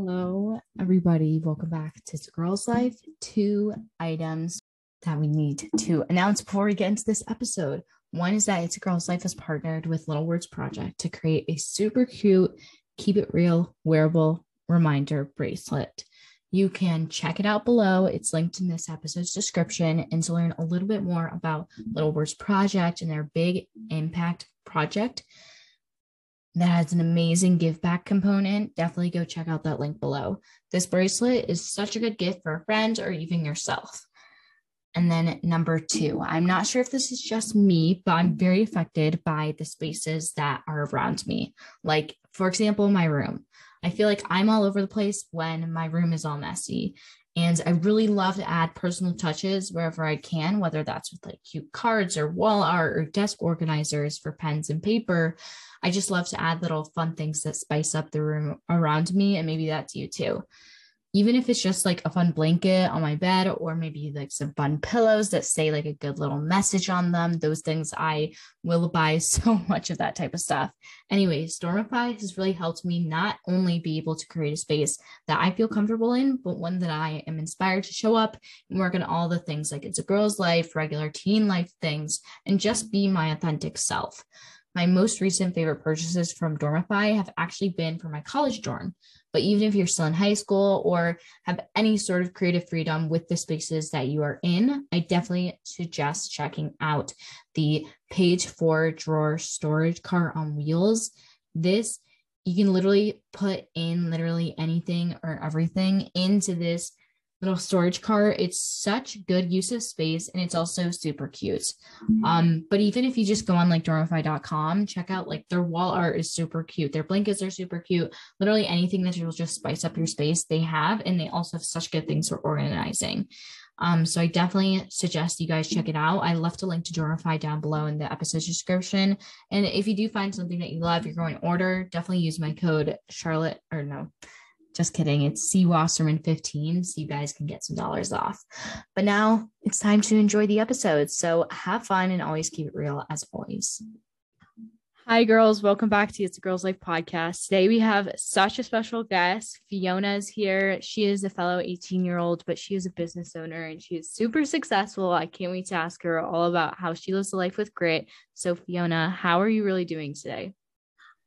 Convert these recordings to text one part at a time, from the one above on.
Hello, everybody. Welcome back to Girl's Life. Two items that we need to announce before we get into this episode. One is that It's a Girl's Life has partnered with Little Words Project to create a super cute, keep it real, wearable reminder bracelet. You can check it out below. It's linked in this episode's description. And to learn a little bit more about Little Words Project and their big impact project, that has an amazing give back component, definitely go check out that link below. This bracelet is such a good gift for a friend or even yourself. And then number two, I'm not sure if this is just me, but I'm very affected by the spaces that are around me. Like, for example, my room. I feel like I'm all over the place when my room is all messy. And I really love to add personal touches wherever I can, whether that's with like cute cards or wall art or desk organizers for pens and paper. I just love to add little fun things that spice up the room around me. And maybe that's you too even if it's just like a fun blanket on my bed or maybe like some fun pillows that say like a good little message on them those things i will buy so much of that type of stuff anyway dormify has really helped me not only be able to create a space that i feel comfortable in but one that i am inspired to show up and work on all the things like it's a girl's life regular teen life things and just be my authentic self my most recent favorite purchases from Dormify have actually been for my college dorm. But even if you're still in high school or have any sort of creative freedom with the spaces that you are in, I definitely suggest checking out the page four drawer storage cart on wheels. This you can literally put in literally anything or everything into this little storage cart. It's such good use of space and it's also super cute. Mm-hmm. Um, but even if you just go on like dormify.com, check out like their wall art is super cute. Their blankets are super cute. Literally anything that will just spice up your space, they have, and they also have such good things for organizing. Um, so I definitely suggest you guys check it out. I left a link to Dormify down below in the episode description. And if you do find something that you love, you're going to order, definitely use my code Charlotte or no, just kidding. It's C Wasserman 15, so you guys can get some dollars off. But now it's time to enjoy the episode. So have fun and always keep it real as always. Hi, girls. Welcome back to It's a Girls Life podcast. Today we have such a special guest. Fiona is here. She is a fellow 18 year old, but she is a business owner and she is super successful. I can't wait to ask her all about how she lives a life with grit. So, Fiona, how are you really doing today?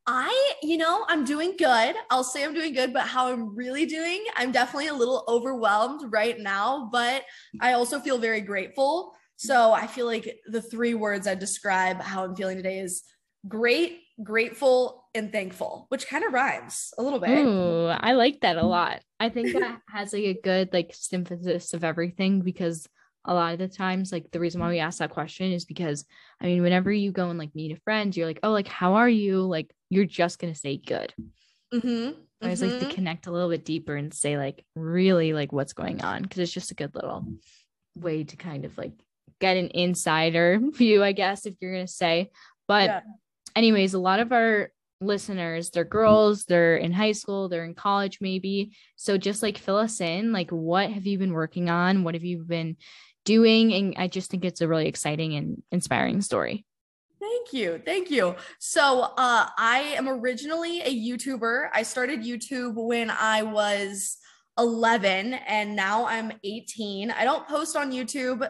I, you know, I'm doing good. I'll say I'm doing good, but how I'm really doing, I'm definitely a little overwhelmed right now, but I also feel very grateful. So I feel like the three words I describe how I'm feeling today is great, grateful, and thankful, which kind of rhymes a little bit. Ooh, I like that a lot. I think that has like a good like synthesis of everything because a lot of the times like the reason why we ask that question is because i mean whenever you go and like meet a friend you're like oh like how are you like you're just gonna say good mm-hmm. i was mm-hmm. like to mm-hmm. connect a little bit deeper and say like really like what's going on because it's just a good little way to kind of like get an insider view i guess if you're gonna say but yeah. anyways a lot of our listeners they're girls they're in high school they're in college maybe so just like fill us in like what have you been working on what have you been doing. And I just think it's a really exciting and inspiring story. Thank you. Thank you. So, uh, I am originally a YouTuber. I started YouTube when I was 11 and now I'm 18. I don't post on YouTube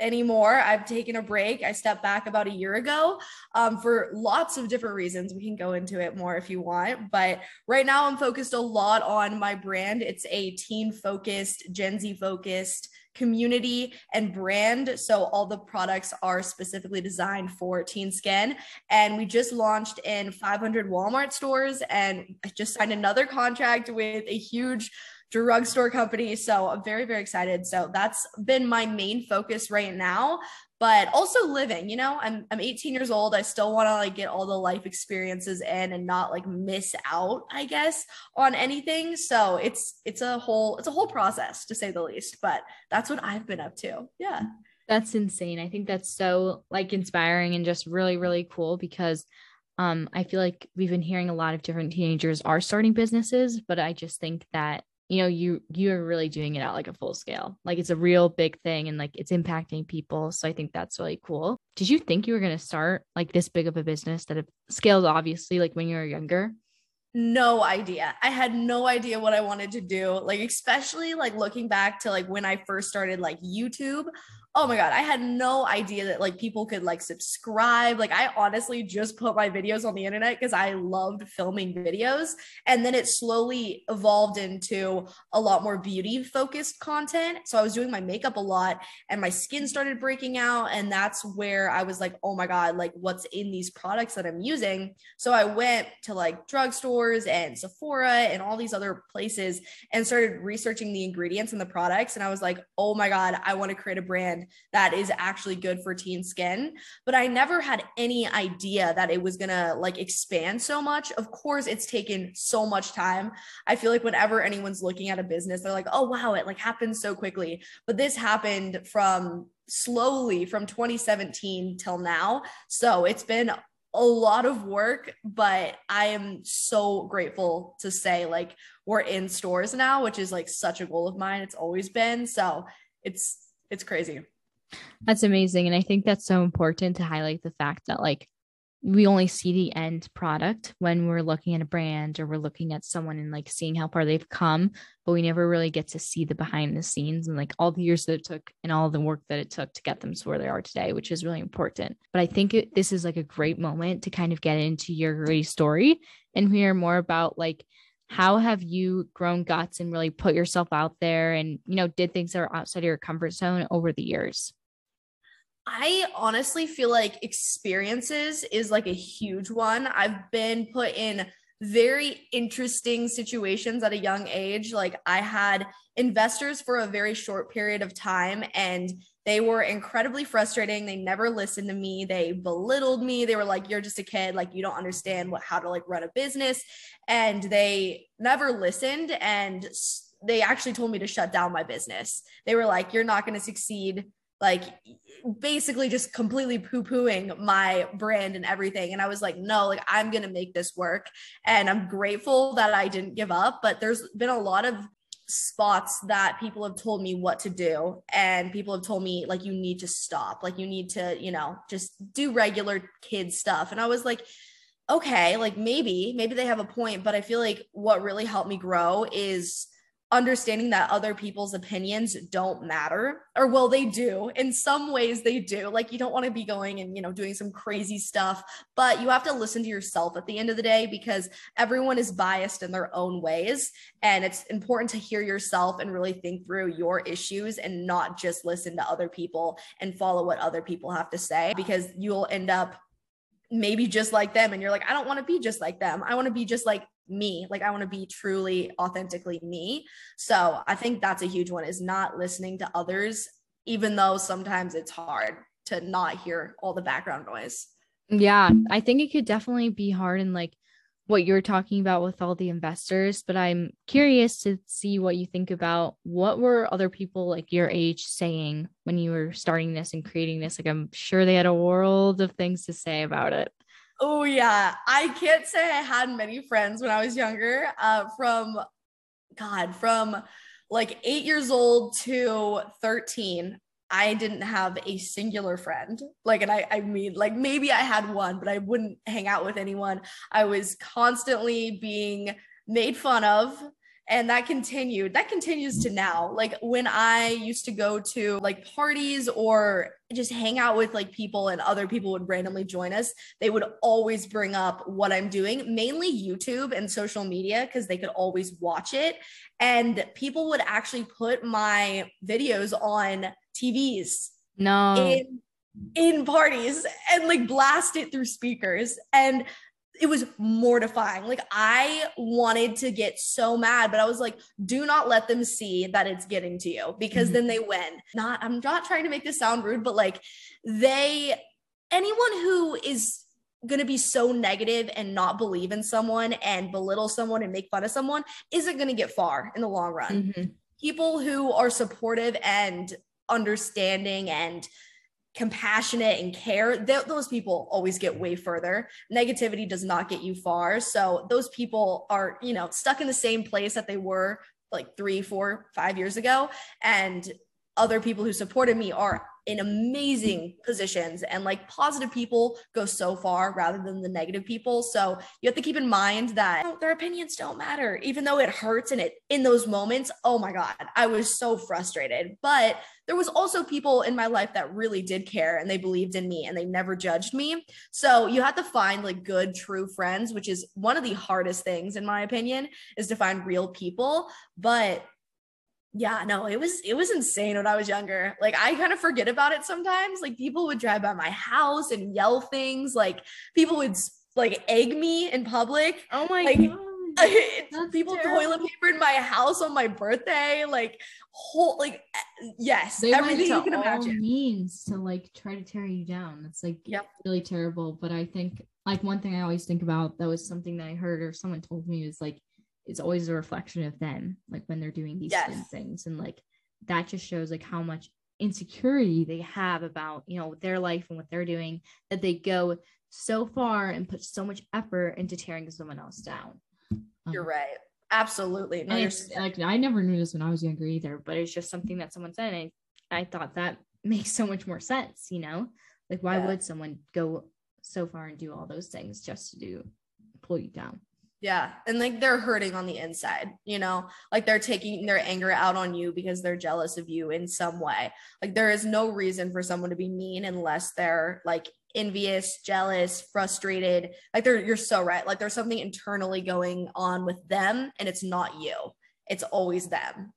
anymore. I've taken a break. I stepped back about a year ago um, for lots of different reasons. We can go into it more if you want. But right now, I'm focused a lot on my brand. It's a teen focused, Gen Z focused community and brand. So all the products are specifically designed for teen skin. And we just launched in 500 Walmart stores and I just signed another contract with a huge drugstore company. So I'm very, very excited. So that's been my main focus right now but also living you know i'm i'm 18 years old. I still want to like get all the life experiences in and not like miss out i guess on anything. So it's it's a whole it's a whole process to say the least but that's what i've been up to. Yeah. That's insane. I think that's so like inspiring and just really really cool because um i feel like we've been hearing a lot of different teenagers are starting businesses but i just think that you know you you're really doing it at like a full scale like it's a real big thing and like it's impacting people so i think that's really cool did you think you were going to start like this big of a business that have scaled obviously like when you were younger no idea. I had no idea what I wanted to do. Like, especially like looking back to like when I first started like YouTube, oh my god i had no idea that like people could like subscribe. Like i honestly just put my videos on the internet because i loved filming videos and then it slowly evolved into a lot more beauty focused content. So i was doing my makeup a lot and my skin started breaking out and that's where i was like oh my god like what's in these products that i'm using? So i went to like drugstores and sephora and all these other places and started researching the ingredients and the products and i was like oh my god i want to create a brand that is actually good for teen skin. But I never had any idea that it was gonna like expand so much. Of course, it's taken so much time. I feel like whenever anyone's looking at a business, they're like, oh wow, it like happened so quickly. But this happened from slowly from 2017 till now. So it's been a lot of work, but I am so grateful to say like we're in stores now, which is like such a goal of mine. It's always been. So it's it's crazy. That's amazing. And I think that's so important to highlight the fact that, like, we only see the end product when we're looking at a brand or we're looking at someone and like seeing how far they've come, but we never really get to see the behind the scenes and like all the years that it took and all the work that it took to get them to where they are today, which is really important. But I think it, this is like a great moment to kind of get into your story and hear more about like how have you grown guts and really put yourself out there and you know did things that are outside of your comfort zone over the years I honestly feel like experiences is like a huge one. I've been put in very interesting situations at a young age. Like I had investors for a very short period of time and they were incredibly frustrating. They never listened to me. They belittled me. They were like, "You're just a kid. Like you don't understand what how to like run a business." And they never listened and they actually told me to shut down my business. They were like, "You're not going to succeed like basically just completely poo-pooing my brand and everything. And i was like no like i'm gonna make this work. And i'm grateful that i didn't give up but there's been a lot of spots that people have told me what to do. And people have told me like you need to stop. Like you need to you know just do regular kid stuff. And i was like okay like maybe maybe they have a point but i feel like what really helped me grow is understanding that other people's opinions don't matter or well they do. In some ways they do. Like you don't want to be going and you know doing some crazy stuff but you have to listen to yourself at the end of the day because everyone is biased in their own ways and it's important to hear yourself and really think through your issues and not just listen to other people and follow what other people have to say because you'll end up maybe just like them and you're like I don't want to be just like them. I want to be just like me like i want to be truly authentically me. So i think that's a huge one is not listening to others even though sometimes it's hard to not hear all the background noise. Yeah i think it could definitely be hard and like what you're talking about with all the investors but i'm curious to see what you think about what were other people like your age saying when you were starting this and creating this like i'm sure they had a world of things to say about it Oh yeah, I can't say I had many friends when I was younger. Uh, from God, from like eight years old to thirteen, I didn't have a singular friend. Like, and I, I mean, like maybe I had one, but I wouldn't hang out with anyone. I was constantly being made fun of and that continued that continues to now. Like when i used to go to like parties or just hang out with like people and other people would randomly join us they would always bring up what i'm doing mainly youtube and social media because they could always watch it. And people would actually put my videos on tvs no. in in parties and like blast it through speakers. And it was mortifying. Like I wanted to get so mad, but I was like, do not let them see that it's getting to you because mm-hmm. then they win. Not, I'm not trying to make this sound rude, but like they, anyone who is going to be so negative and not believe in someone and belittle someone and make fun of someone isn't going to get far in the long run. Mm-hmm. People who are supportive and understanding and compassionate and care th- those people always get way further. Negativity does not get you far. So those people are you know stuck in the same place that they were like three four five years ago. And other people who supported me are in amazing positions and like positive people go so far rather than the negative people. So you have to keep in mind that their opinions don't matter, even though it hurts and it in those moments. Oh my God, I was so frustrated. But there was also people in my life that really did care and they believed in me and they never judged me. So you have to find like good, true friends, which is one of the hardest things, in my opinion, is to find real people. But yeah, no, it was it was insane when I was younger. Like I kind of forget about it sometimes. Like people would drive by my house and yell things. Like people would like egg me in public. Oh my like, god. people terrible. toilet paper in my house on my birthday. Like whole like yes, they everything you can imagine. Means to like try to tear you down. It's like yep. really terrible. But I think like one thing I always think about that was something that I heard or someone told me was like it's always a reflection of them like when they're doing these yes. things. And like that just shows like how much insecurity they have about you know their life and what they're doing that they go so far and put so much effort into tearing someone else down. You're um, right. Absolutely. No, like i never knew this when i was younger either but it's just something that someone said and i, I thought that makes so much more sense you know? Like why yeah. would someone go so far and do all those things just to do pull you down yeah. And like they're hurting on the inside, you know, like they're taking their anger out on you because they're jealous of you in some way. Like there is no reason for someone to be mean unless they're like envious, jealous, frustrated. Like they're, you're so right. Like there's something internally going on with them and it's not you, it's always them.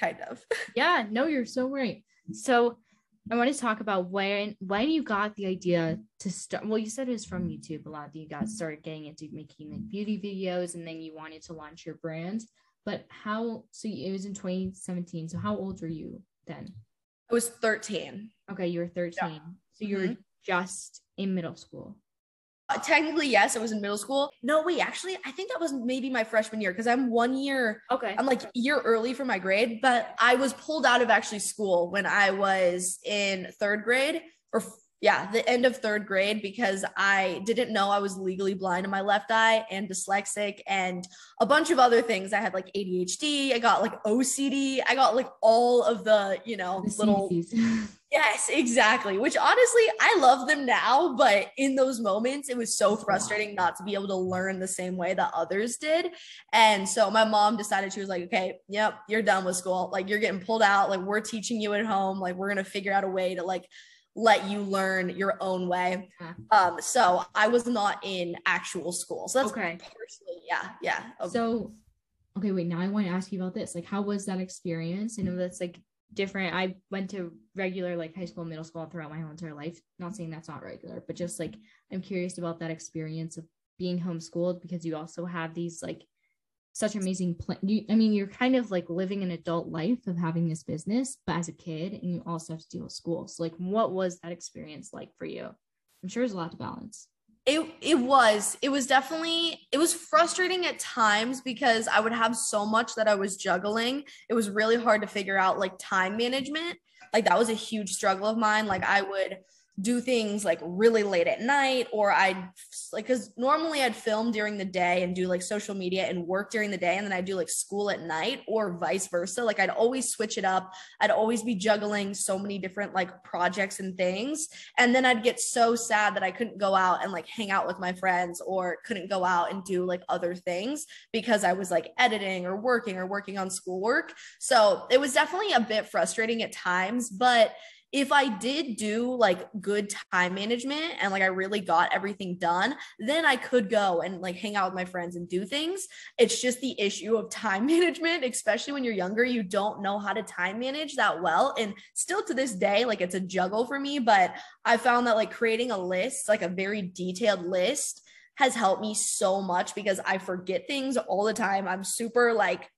Kind of. Yeah. No, you're so right. So, I want to talk about when when you got the idea to start. Well, you said it was from YouTube a lot that you got started getting into making like beauty videos, and then you wanted to launch your brand. But how? So it was in 2017. So how old were you then? I was 13. Okay, you were 13. Yeah. So you were mm-hmm. just in middle school. Uh, technically, yes, it was in middle school. No, wait, actually, I think that was maybe my freshman year because I'm one year. Okay. I'm like year early for my grade, but I was pulled out of actually school when I was in third grade or yeah, the end of third grade because I didn't know I was legally blind in my left eye and dyslexic and a bunch of other things. I had like ADHD, I got like OCD, I got like all of the, you know, the little Yes, exactly. Which honestly, I love them now, but in those moments, it was so frustrating not to be able to learn the same way that others did. And so my mom decided she was like, okay, yep, you're done with school. Like you're getting pulled out. Like we're teaching you at home. Like we're going to figure out a way to like let you learn your own way. Um, so I was not in actual school. So that's okay. Personally, yeah, yeah. So, okay, wait. Now I want to ask you about this. Like, how was that experience? I know that's like different. I went to regular like high school, middle school throughout my whole entire life. Not saying that's not regular, but just like I'm curious about that experience of being homeschooled because you also have these like such amazing plan. You, I mean, you're kind of like living an adult life of having this business, but as a kid, and you also have to deal with school. So, like, what was that experience like for you? I'm sure there's a lot to balance. It it was it was definitely it was frustrating at times because I would have so much that I was juggling. It was really hard to figure out like time management. Like that was a huge struggle of mine. Like I would do things like really late at night or I'd like cuz normally I'd film during the day and do like social media and work during the day and then I'd do like school at night or vice versa. Like I'd always switch it up. I'd always be juggling so many different like projects and things and then I'd get so sad that I couldn't go out and like hang out with my friends or couldn't go out and do like other things because I was like editing or working or working on schoolwork. So it was definitely a bit frustrating at times but if I did do like good time management and like I really got everything done, then I could go and like hang out with my friends and do things. It's just the issue of time management, especially when you're younger, you don't know how to time manage that well. And still to this day, like it's a juggle for me, but I found that like creating a list, like a very detailed list, has helped me so much because I forget things all the time. I'm super like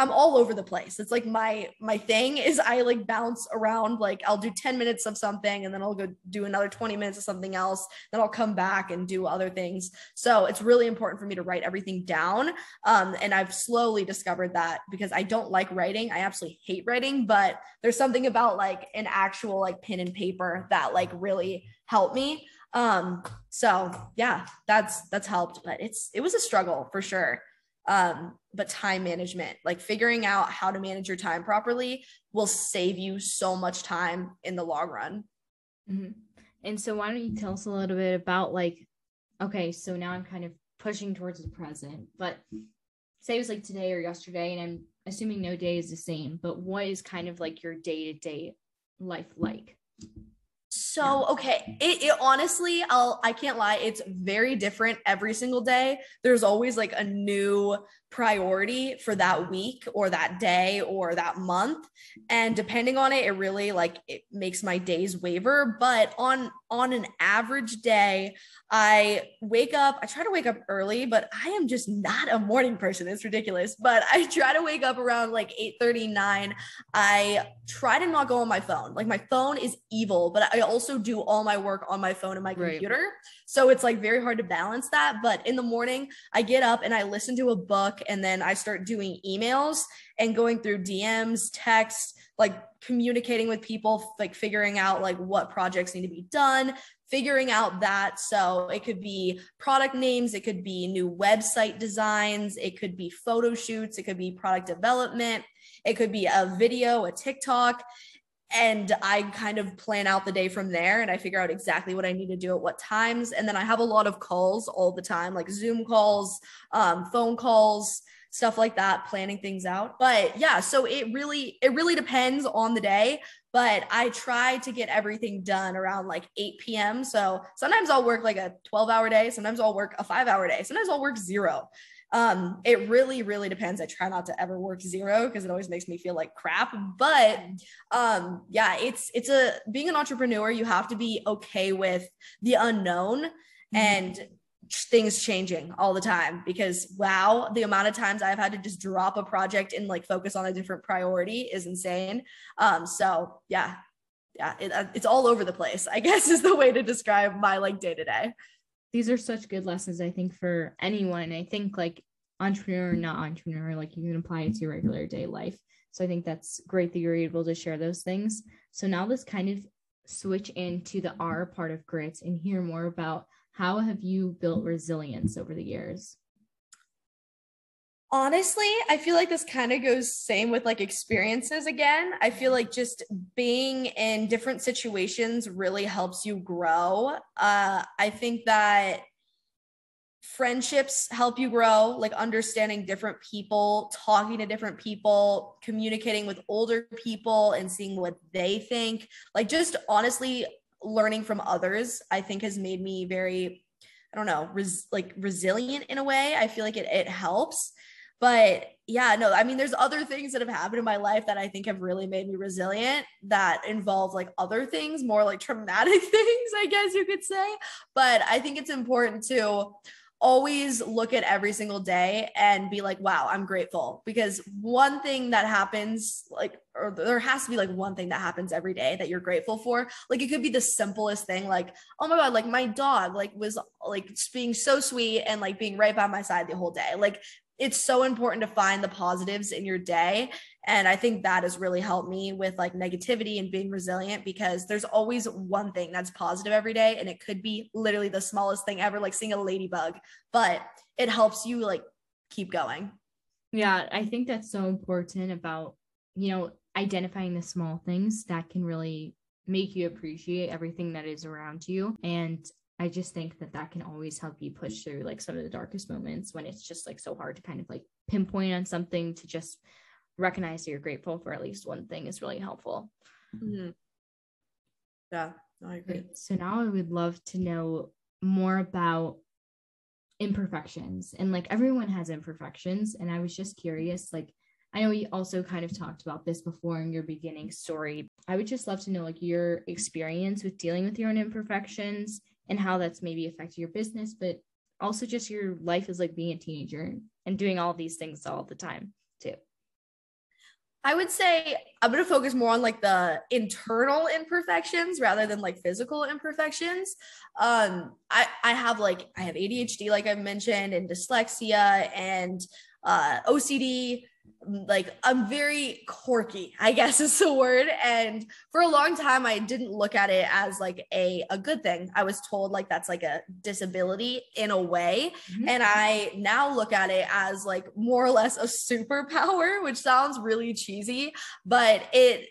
I'm all over the place. It's like my my thing is I like bounce around like I'll do 10 minutes of something and then I'll go do another 20 minutes of something else, then I'll come back and do other things. So it's really important for me to write everything down. Um, and I've slowly discovered that because I don't like writing. I absolutely hate writing, but there's something about like an actual like pen and paper that like really helped me. Um, so yeah, that's that's helped, but it's it was a struggle for sure. Um, but time management, like figuring out how to manage your time properly will save you so much time in the long run. Mm-hmm. And so, why don't you tell us a little bit about like, okay, so now I'm kind of pushing towards the present, but say it was like today or yesterday, and I'm assuming no day is the same, but what is kind of like your day to day life like? So okay, it, it, honestly, I'll I can't lie, it's very different every single day. There's always like a new priority for that week or that day or that month. And depending on it it really like it makes my days waver. But on on an average day i wake up i try to wake up early but i am just not a morning person. It's ridiculous. But i try to wake up around like 8 39 i try to not go on my phone. Like my phone is evil but i also do all my work on my phone and my computer right. so it's like very hard to balance that but in the morning i get up and i listen to a book and then I start doing emails and going through DMs, texts, like communicating with people, like figuring out like what projects need to be done, figuring out that. So it could be product names, it could be new website designs, it could be photo shoots, it could be product development, it could be a video, a TikTok and I kind of plan out the day from there and I figure out exactly what I need to do at what times. And then I have a lot of calls all the time, like Zoom calls, um, phone calls, stuff like that, planning things out. But yeah, so it really, it really depends on the day. But I try to get everything done around like 8 p.m. So sometimes I'll work like a 12 hour day. Sometimes I'll work a five hour day. Sometimes I'll work zero um it really really depends. I try not to ever work zero because it always makes me feel like crap but um yeah it's it's a being an entrepreneur you have to be okay with the unknown mm-hmm. and things changing all the time because wow the amount of times i've had to just drop a project and like focus on a different priority is insane. Um so yeah yeah it, uh, it's all over the place i guess is the way to describe my like day to day these are such good lessons i think for anyone. I think like entrepreneur or not entrepreneur like you can apply it to your regular day life. So i think that's great that you're able to share those things. So now let's kind of switch into the r part of grit and hear more about how have you built resilience over the years honestly i feel like this kind of goes same with like experiences again. I feel like just being in different situations really helps you grow. Uh, i think that friendships help you grow like understanding different people talking to different people communicating with older people and seeing what they think. Like just honestly learning from others i think has made me very i don't know res- like resilient in a way. I feel like it, it helps but yeah no i mean there's other things that have happened in my life that i think have really made me resilient that involve like other things more like traumatic things i guess you could say. But i think it's important to always look at every single day and be like wow i'm grateful. Because one thing that happens like or there has to be like one thing that happens every day that you're grateful for. Like it could be the simplest thing like oh my god like my dog like was like being so sweet and like being right by my side the whole day. Like it's so important to find the positives in your day. And i think that has really helped me with like negativity and being resilient because there's always one thing that's positive every day and it could be literally the smallest thing ever like seeing a ladybug but it helps you like keep going. Yeah i think that's so important about you know identifying the small things that can really make you appreciate everything that is around you. And I just think that that can always help you push through like some of the darkest moments when it's just like so hard to kind of like pinpoint on something to just recognize that you're grateful for at least one thing is really helpful. Mm-hmm. Yeah, I agree. So now I would love to know more about imperfections and like everyone has imperfections and I was just curious like I know we also kind of talked about this before in your beginning story. I would just love to know like your experience with dealing with your own imperfections and how that's maybe affected your business, but also just your life is like being a teenager and doing all these things all the time too. I would say I'm going to focus more on like the internal imperfections rather than like physical imperfections. Um, I, I have like, I have ADHD, like I've mentioned, and dyslexia. And uh, OCD, like I'm very quirky, I guess is the word. And for a long time, I didn't look at it as like a, a good thing. I was told like that's like a disability in a way. Mm-hmm. And I now look at it as like more or less a superpower, which sounds really cheesy, but it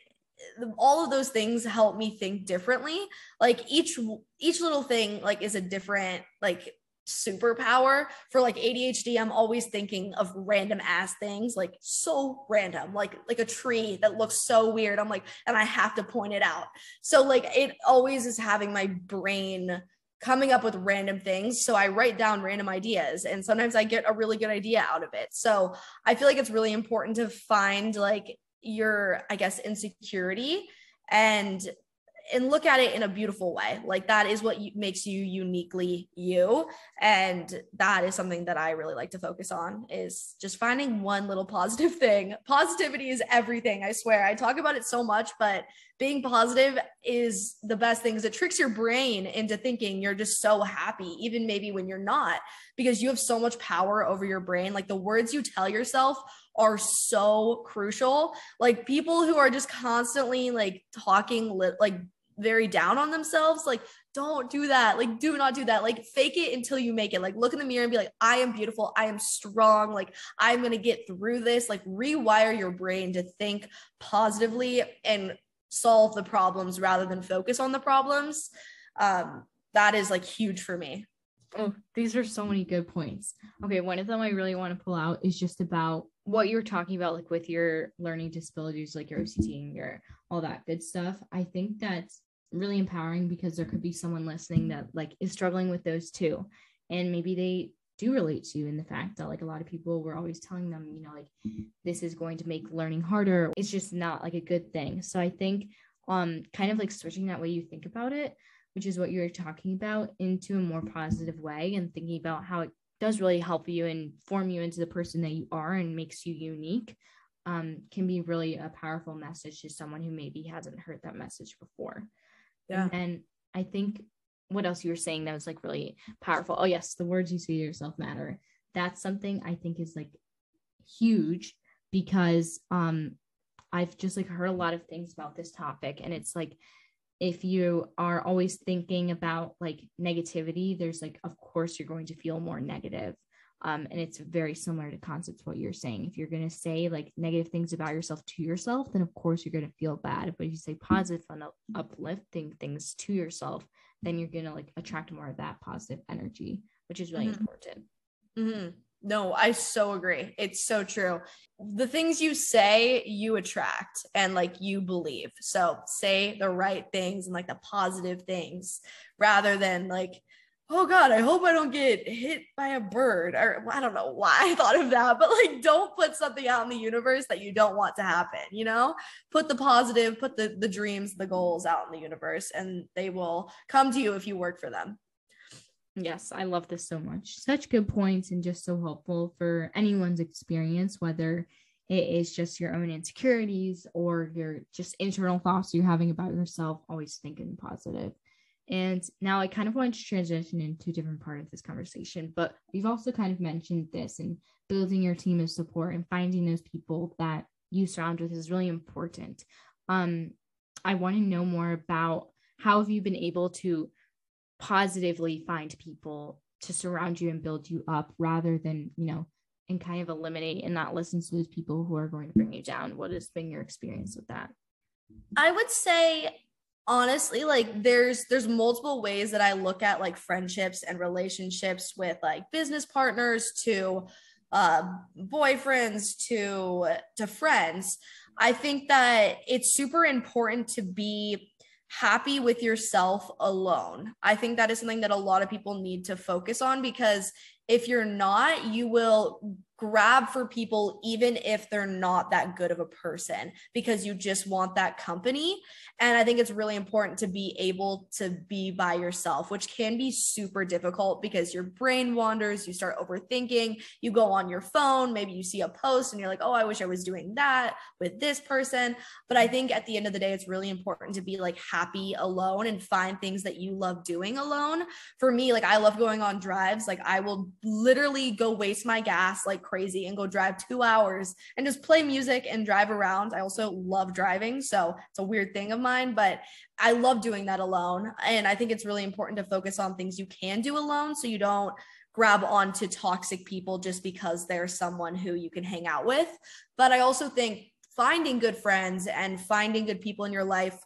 all of those things help me think differently like each each little thing like is a different like superpower for like ADHD I'm always thinking of random ass things like so random like like a tree that looks so weird. I'm like and I have to point it out. So like it always is having my brain coming up with random things. So I write down random ideas and sometimes I get a really good idea out of it. So I feel like it's really important to find like your I guess insecurity and and look at it in a beautiful way. Like that is what makes you uniquely you. And that is something that I really like to focus on is just finding one little positive thing. Positivity is everything. I swear. I talk about it so much, but being positive is the best thing because it tricks your brain into thinking you're just so happy, even maybe when you're not, because you have so much power over your brain. Like the words you tell yourself are so crucial. Like people who are just constantly like talking li- like very down on themselves, like don't do that. Like do not do that. Like fake it until you make it. Like look in the mirror and be like, I am beautiful. I am strong. Like I'm going to get through this. Like rewire your brain to think positively and solve the problems rather than focus on the problems. Um, that is like huge for me. Oh, these are so many good points. Okay, one of them I really want to pull out is just about what you were talking about, like with your learning disabilities, like your OCD and your all that good stuff. I think that's really empowering because there could be someone listening that like is struggling with those too. And maybe they do relate to you in the fact that like a lot of people were always telling them you know like this is going to make learning harder. It's just not like a good thing. So i think um kind of like switching that way you think about it which is what you're talking about into a more positive way and thinking about how it does really help you and form you into the person that you are and makes you unique um, can be really a powerful message to someone who maybe hasn't heard that message before yeah. And I think what else you were saying that was like really powerful. Oh, yes, the words you say to yourself matter. That's something I think is like huge because um I've just like heard a lot of things about this topic and it's like if you are always thinking about like negativity, there's like of course you're going to feel more negative. Um, and it's very similar to concepts what you're saying. If you're going to say like negative things about yourself to yourself, then of course you're going to feel bad. But if you say positive and uplifting things to yourself, then you're going to like attract more of that positive energy, which is really mm-hmm. important. Mm-hmm. No, I so agree. It's so true. The things you say, you attract and like you believe. So say the right things and like the positive things rather than like oh god i hope i don't get hit by a bird or i don't know why i thought of that but like don't put something out in the universe that you don't want to happen you know? Put the positive put the the dreams the goals out in the universe and they will come to you if you work for them. Yes i love this so much. Such good points and just so helpful for anyone's experience whether it is just your own insecurities or your just internal thoughts you're having about yourself always thinking positive and now I kind of want to transition into a different part of this conversation, but we've also kind of mentioned this and building your team of support and finding those people that you surround with is really important. Um, I want to know more about how have you been able to positively find people to surround you and build you up rather than, you know, and kind of eliminate and not listen to those people who are going to bring you down. What has been your experience with that? I would say honestly like there's there's multiple ways that i look at like friendships and relationships with like business partners to uh boyfriends to to friends. I think that it's super important to be happy with yourself alone. I think that is something that a lot of people need to focus on because if you're not you will grab for people even if they're not that good of a person because you just want that company. And i think it's really important to be able to be by yourself which can be super difficult because your brain wanders you start overthinking you go on your phone maybe you see a post and you're like oh i wish i was doing that with this person. But i think at the end of the day it's really important to be like happy alone and find things that you love doing alone. For me like i love going on drives. Like i will literally go waste my gas like crazy and go drive two hours and just play music and drive around. I also love driving. So it's a weird thing of mine, but I love doing that alone. And I think it's really important to focus on things you can do alone so you don't grab onto toxic people just because they're someone who you can hang out with. But I also think finding good friends and finding good people in your life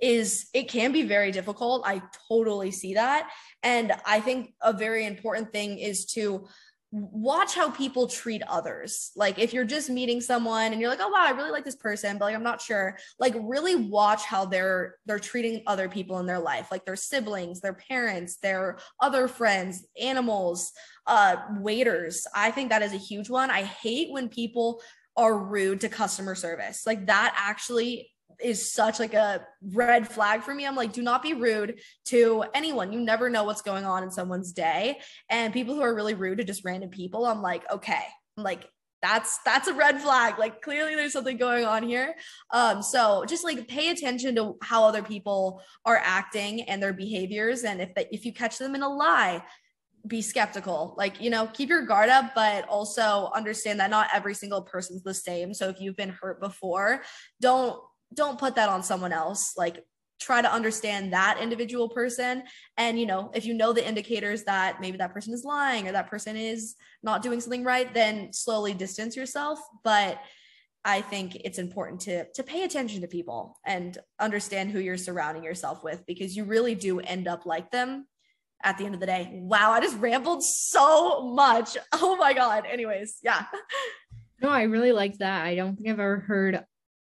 is it can be very difficult. I totally see that. And I think a very important thing is to watch how people treat others. Like if you're just meeting someone and you're like, "Oh wow, I really like this person," but like I'm not sure. Like really watch how they're they're treating other people in their life, like their siblings, their parents, their other friends, animals, uh waiters. I think that is a huge one. I hate when people are rude to customer service. Like that actually is such like a red flag for me. I'm like, do not be rude to anyone. You never know what's going on in someone's day. And people who are really rude to just random people, I'm like, okay, I'm like, that's that's a red flag like clearly there's something going on here um so just like pay attention to how other people are acting and their behaviors and if they, if you catch them in a lie be skeptical like you know keep your guard up but also understand that not every single person's the same so if you've been hurt before don't don't put that on someone else. Like try to understand that individual person. And you know if you know the indicators that maybe that person is lying or that person is not doing something right then slowly distance yourself. But i think it's important to to pay attention to people and understand who you're surrounding yourself with because you really do end up like them at the end of the day. Wow i just rambled so much. Oh my god. Anyways yeah. No i really like that. I don't think i've ever heard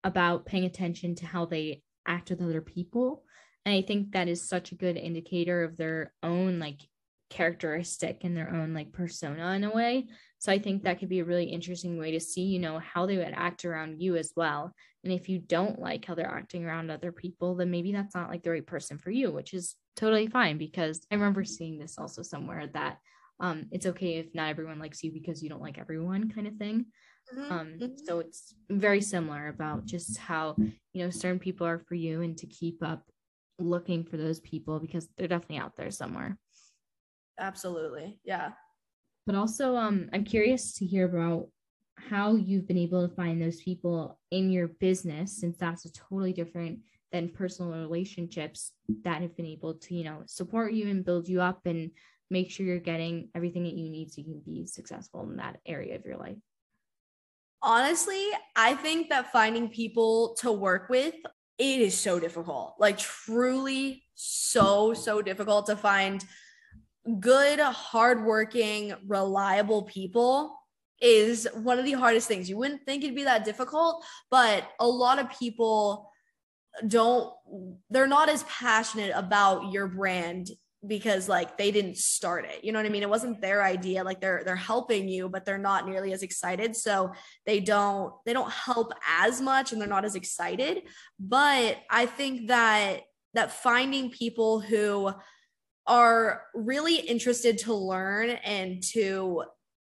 about paying attention to how they act with other people. And I think that is such a good indicator of their own like characteristic and their own like persona in a way. So I think that could be a really interesting way to see, you know, how they would act around you as well. And if you don't like how they're acting around other people, then maybe that's not like the right person for you, which is totally fine because I remember seeing this also somewhere that um it's okay if not everyone likes you because you don't like everyone kind of thing. Mm-hmm. Um, mm-hmm. so it's very similar about just how, you know, certain people are for you and to keep up looking for those people because they're definitely out there somewhere. Absolutely. Yeah. But also, um, I'm curious to hear about how you've been able to find those people in your business, since that's a totally different than personal relationships that have been able to, you know, support you and build you up and make sure you're getting everything that you need so you can be successful in that area of your life. Honestly, I think that finding people to work with it is so difficult. Like truly so so difficult to find good, hardworking, reliable people is one of the hardest things. You wouldn't think it'd be that difficult, but a lot of people don't they're not as passionate about your brand because like they didn't start it you know what i mean? It wasn't their idea like they're they're helping you but they're not nearly as excited so they don't they don't help as much and they're not as excited but i think that that finding people who are really interested to learn and to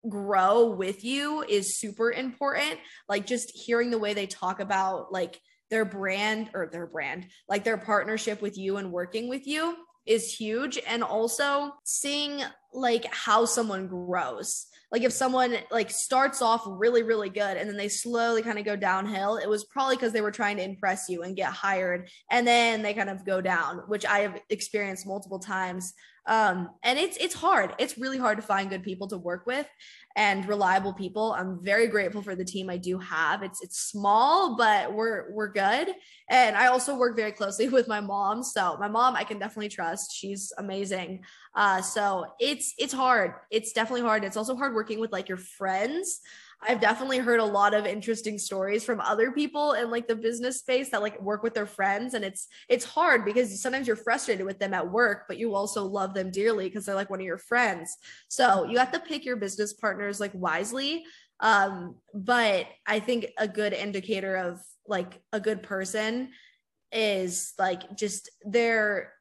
grow with you is super important like just hearing the way they talk about like their brand or their brand like their partnership with you and working with you is huge. And also seeing like how someone grows. Like if someone like starts off really really good and then they slowly kind of go downhill it was probably because they were trying to impress you and get hired. And then they kind of go down which i have experienced multiple times um and it's it's hard. It's really hard to find good people to work with and reliable people. I'm very grateful for the team i do have. It's it's small but we're we're good. And i also work very closely with my mom. So my mom i can definitely trust. She's amazing. Uh so it's it's hard. It's definitely hard. It's also hard working with like your friends I've definitely heard a lot of interesting stories from other people in like the business space that like work with their friends and it's it's hard because sometimes you're frustrated with them at work but you also love them dearly because they're like one of your friends. So, you have to pick your business partners like wisely. Um but I think a good indicator of like a good person is like just their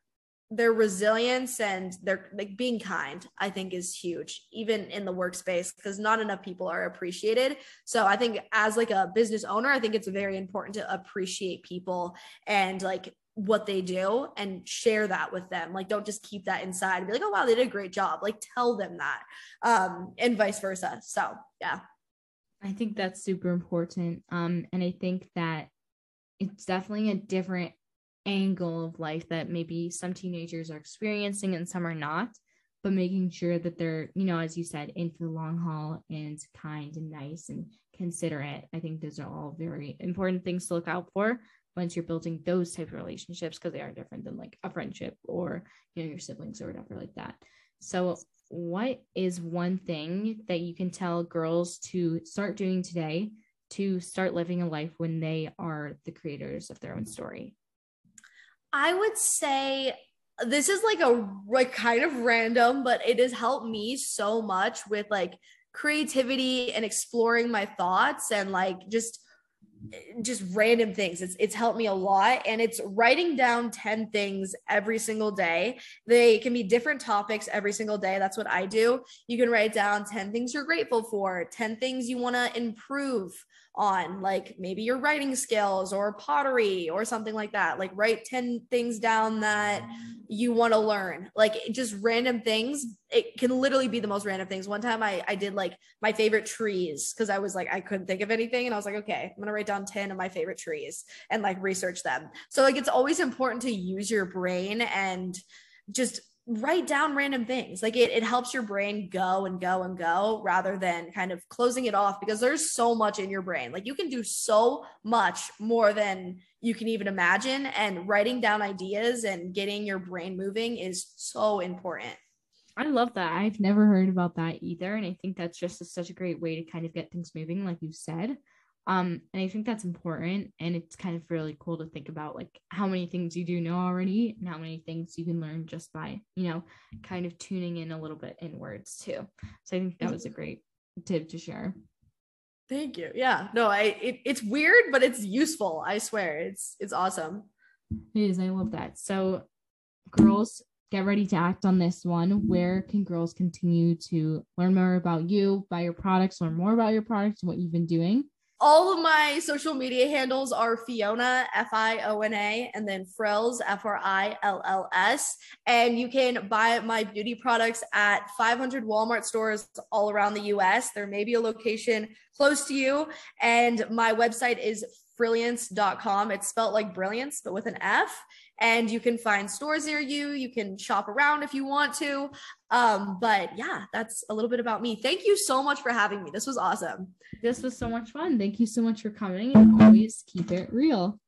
their resilience and their like being kind i think is huge even in the workspace because not enough people are appreciated so i think as like a business owner i think it's very important to appreciate people and like what they do and share that with them. Like, don't just keep that inside and be like, oh, wow, they did a great job. Like, tell them that, um, and vice versa. So, yeah. I think that's super important. Um, and I think that it's definitely a different angle of life that maybe some teenagers are experiencing and some are not but making sure that they're, you know, as you said, in for the long haul and kind and nice and considerate. I think those are all very important things to look out for once you're building those type of relationships because they are different than like a friendship or you know your siblings or whatever like that. So what is one thing that you can tell girls to start doing today to start living a life when they are the creators of their own story? I would say this is like a like kind of random, but it has helped me so much with like creativity and exploring my thoughts and like just just random things. It's it's helped me a lot and it's writing down 10 things every single day. They can be different topics every single day. That's what I do. You can write down 10 things you're grateful for, 10 things you want to improve on like maybe your writing skills or pottery or something like that. Like write 10 things down that you want to learn. Like just random things it can literally be the most random things. One time i i did like my favorite trees because i was like i couldn't think of anything and i was like okay i'm gonna write down 10 of my favorite trees and like research them. So like it's always important to use your brain and just write down random things. Like it, it helps your brain go and go and go rather than kind of closing it off because there's so much in your brain. Like you can do so much more than you can even imagine. And writing down ideas and getting your brain moving is so important. I love that. I've never heard about that either. And I think that's just a, such a great way to kind of get things moving, like you said. Um, and I think that's important. And it's kind of really cool to think about like how many things you do know already and how many things you can learn just by, you know, kind of tuning in a little bit inwards too. So I think that was a great tip to share. Thank you. Yeah. No, I it, it's weird, but it's useful. I swear. It's it's awesome. It is. I love that. So girls, get ready to act on this one. Where can girls continue to learn more about you, buy your products, learn more about your products and what you've been doing? All of my social media handles are Fiona, F I O N A, and then Frills, F R I L L S. And you can buy my beauty products at 500 Walmart stores all around the US. There may be a location close to you. And my website is frilliance.com. It's spelled like brilliance, but with an F. And you can find stores near you. You can shop around if you want to. Um, but yeah, that's a little bit about me. Thank you so much for having me. This was awesome. This was so much fun. Thank you so much for coming and always keep it real.